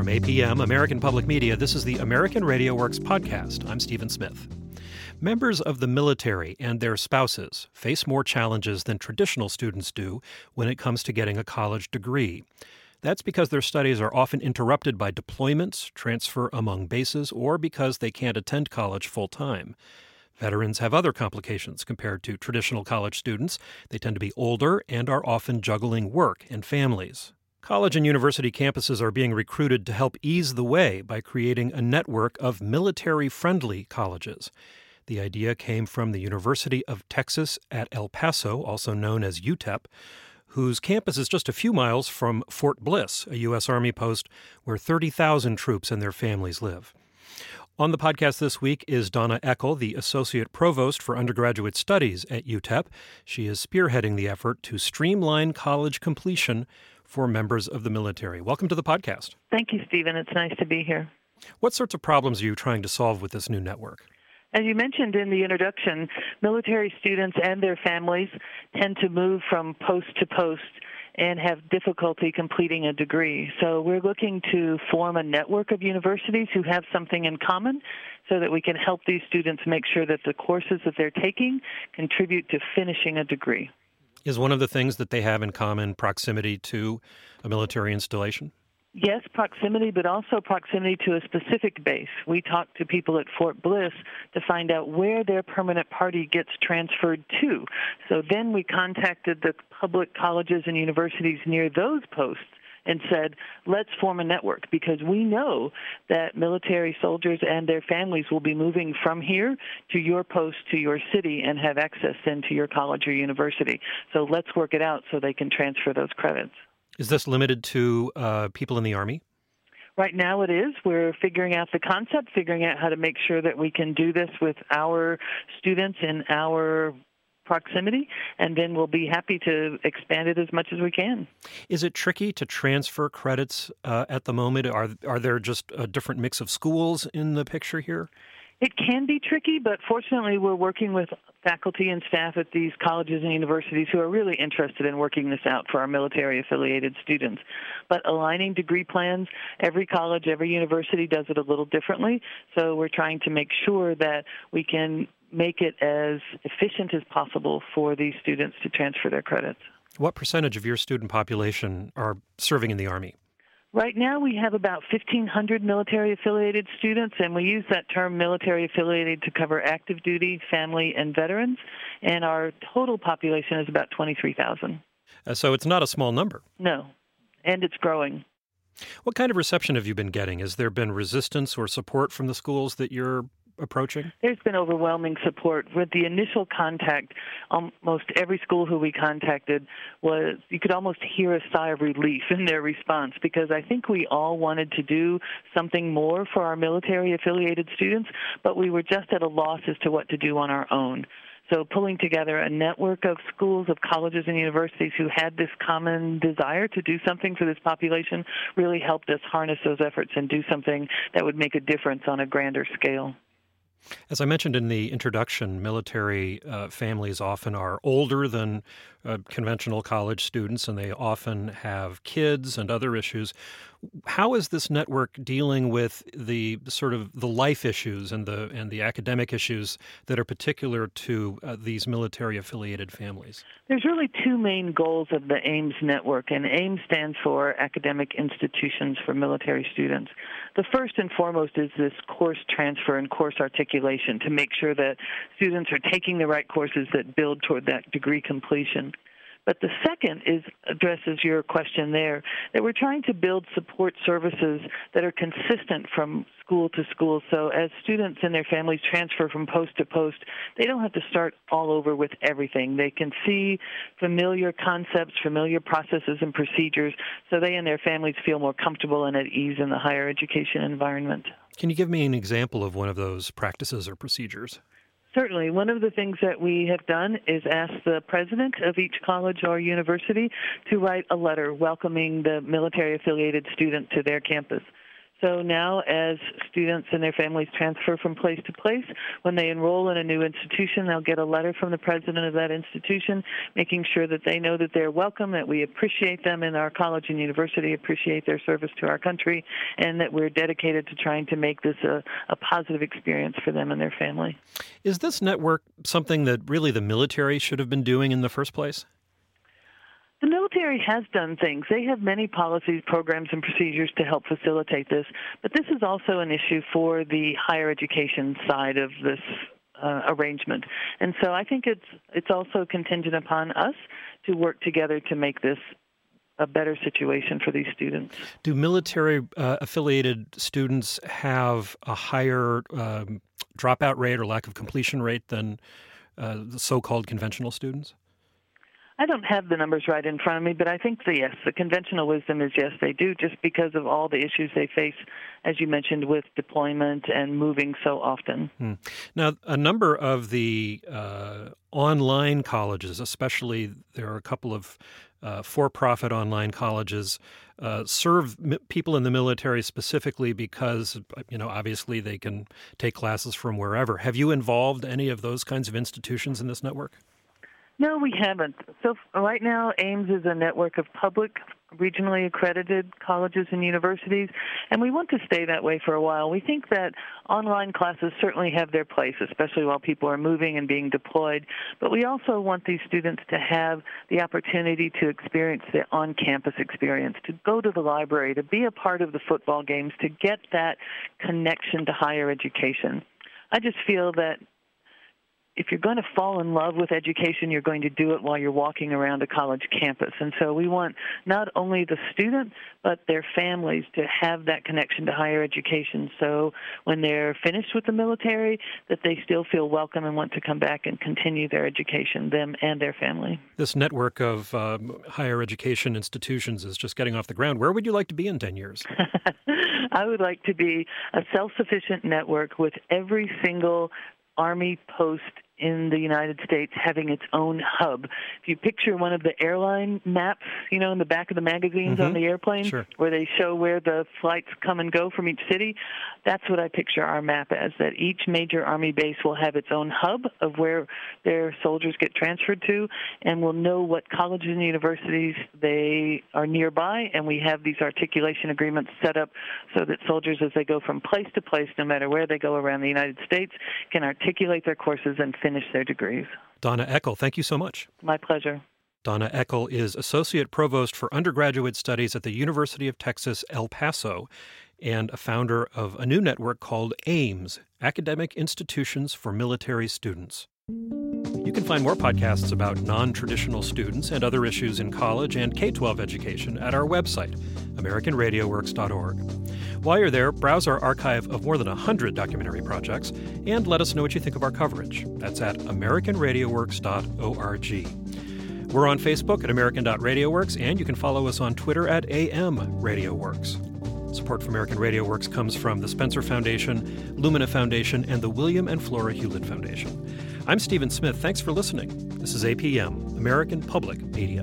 From APM, American Public Media, this is the American Radio Works podcast. I'm Stephen Smith. Members of the military and their spouses face more challenges than traditional students do when it comes to getting a college degree. That's because their studies are often interrupted by deployments, transfer among bases, or because they can't attend college full time. Veterans have other complications compared to traditional college students. They tend to be older and are often juggling work and families. College and university campuses are being recruited to help ease the way by creating a network of military friendly colleges. The idea came from the University of Texas at El Paso, also known as UTEP, whose campus is just a few miles from Fort Bliss, a U.S. Army post where 30,000 troops and their families live. On the podcast this week is Donna Ekal, the Associate Provost for Undergraduate Studies at UTEP. She is spearheading the effort to streamline college completion for members of the military. Welcome to the podcast. Thank you, Stephen. It's nice to be here. What sorts of problems are you trying to solve with this new network? As you mentioned in the introduction, military students and their families tend to move from post to post and have difficulty completing a degree. So we're looking to form a network of universities who have something in common so that we can help these students make sure that the courses that they're taking contribute to finishing a degree. Is one of the things that they have in common proximity to a military installation? Yes, proximity, but also proximity to a specific base. We talked to people at Fort Bliss to find out where their permanent party gets transferred to. So then we contacted the public colleges and universities near those posts and said, let's form a network because we know that military soldiers and their families will be moving from here to your post to your city and have access then to your college or university. So let's work it out so they can transfer those credits. Is this limited to uh, people in the Army? Right now it is. We're figuring out the concept, figuring out how to make sure that we can do this with our students in our proximity, and then we'll be happy to expand it as much as we can. Is it tricky to transfer credits uh, at the moment? Are are there just a different mix of schools in the picture here? It can be tricky, but fortunately, we're working with faculty and staff at these colleges and universities who are really interested in working this out for our military affiliated students. But aligning degree plans, every college, every university does it a little differently. So we're trying to make sure that we can make it as efficient as possible for these students to transfer their credits. What percentage of your student population are serving in the Army? Right now, we have about 1,500 military affiliated students, and we use that term military affiliated to cover active duty, family, and veterans. And our total population is about 23,000. Uh, so it's not a small number. No, and it's growing. What kind of reception have you been getting? Has there been resistance or support from the schools that you're approaching? There's been overwhelming support. With the initial contact, almost every school who we contacted was, you could almost hear a sigh of relief in their response because I think we all wanted to do something more for our military affiliated students, but we were just at a loss as to what to do on our own. So pulling together a network of schools, of colleges and universities who had this common desire to do something for this population really helped us harness those efforts and do something that would make a difference on a grander scale. As I mentioned in the introduction, military uh, families often are older than uh, conventional college students, and they often have kids and other issues. How is this network dealing with the sort of the life issues and the and the academic issues that are particular to uh, these military affiliated families? There's really two main goals of the AIMS network, and AIMS stands for Academic Institutions for Military Students. The first and foremost is this course transfer and course articulation to make sure that students are taking the right courses that build toward that degree completion. But the second is addresses your question there that we're trying to build support services that are consistent from school to school. So as students and their families transfer from post to post, they don't have to start all over with everything. They can see familiar concepts, familiar processes and procedures so they and their families feel more comfortable and at ease in the higher education environment. Can you give me an example of one of those practices or procedures? Certainly. One of the things that we have done is ask the president of each college or university to write a letter welcoming the military affiliated student to their campus. So now, as students and their families transfer from place to place, when they enroll in a new institution, they'll get a letter from the president of that institution making sure that they know that they're welcome, that we appreciate them in our college and university, appreciate their service to our country, and that we're dedicated to trying to make this a, a positive experience for them and their family. Is this network something that really the military should have been doing in the first place? Military has done things. They have many policies, programs, and procedures to help facilitate this. But this is also an issue for the higher education side of this uh, arrangement. And so I think it's it's also contingent upon us to work together to make this a better situation for these students. Do military uh, affiliated students have a higher um, dropout rate or lack of completion rate than uh, the so-called conventional students? I don't have the numbers right in front of me, but I think the yes, the conventional wisdom is yes, they do, just because of all the issues they face, as you mentioned, with deployment and moving so often. Hmm. Now, a number of the uh, online colleges, especially there are a couple of uh, for-profit online colleges, uh, serve m- people in the military specifically because, you know, obviously they can take classes from wherever. Have you involved any of those kinds of institutions in this network? No, we haven't. So right now, AIMS is a network of public, regionally accredited colleges and universities, and we want to stay that way for a while. We think that online classes certainly have their place, especially while people are moving and being deployed, but we also want these students to have the opportunity to experience the on-campus experience, to go to the library, to be a part of the football games, to get that connection to higher education. I just feel that if you're going to fall in love with education, you're going to do it while you're walking around a college campus. And so we want not only the student, but their families to have that connection to higher education. So when they're finished with the military, that they still feel welcome and want to come back and continue their education, them and their family. This network of um, higher education institutions is just getting off the ground. Where would you like to be in 10 years? I would like to be a self sufficient network with every single Army post in the United States having its own hub. If you picture one of the airline maps, you know, in the back of the magazines mm-hmm. on the airplane, sure. where they show where the flights come and go from each city, that's what I picture our map as. That each major Army base will have its own hub of where their soldiers get transferred to, and will know what colleges and universities they are nearby, and we have these articulation agreements set up so that soldiers, as they go from place to place, no matter where they go around the United States, can articulate their courses and finish finish their degrees. Donna Ekal, thank you so much. My pleasure. Donna Ekal is Associate Provost for Undergraduate Studies at the University of Texas, El Paso, and a founder of a new network called AIMS Academic Institutions for Military Students. Can find more podcasts about non traditional students and other issues in college and K 12 education at our website, AmericanRadioWorks.org. While you're there, browse our archive of more than 100 documentary projects and let us know what you think of our coverage. That's at AmericanRadioWorks.org. We're on Facebook at American.RadioWorks, and you can follow us on Twitter at AMRadioWorks. Support for American Radio Works comes from the Spencer Foundation, Lumina Foundation, and the William and Flora Hewlett Foundation. I'm Stephen Smith. Thanks for listening. This is APM, American Public Media.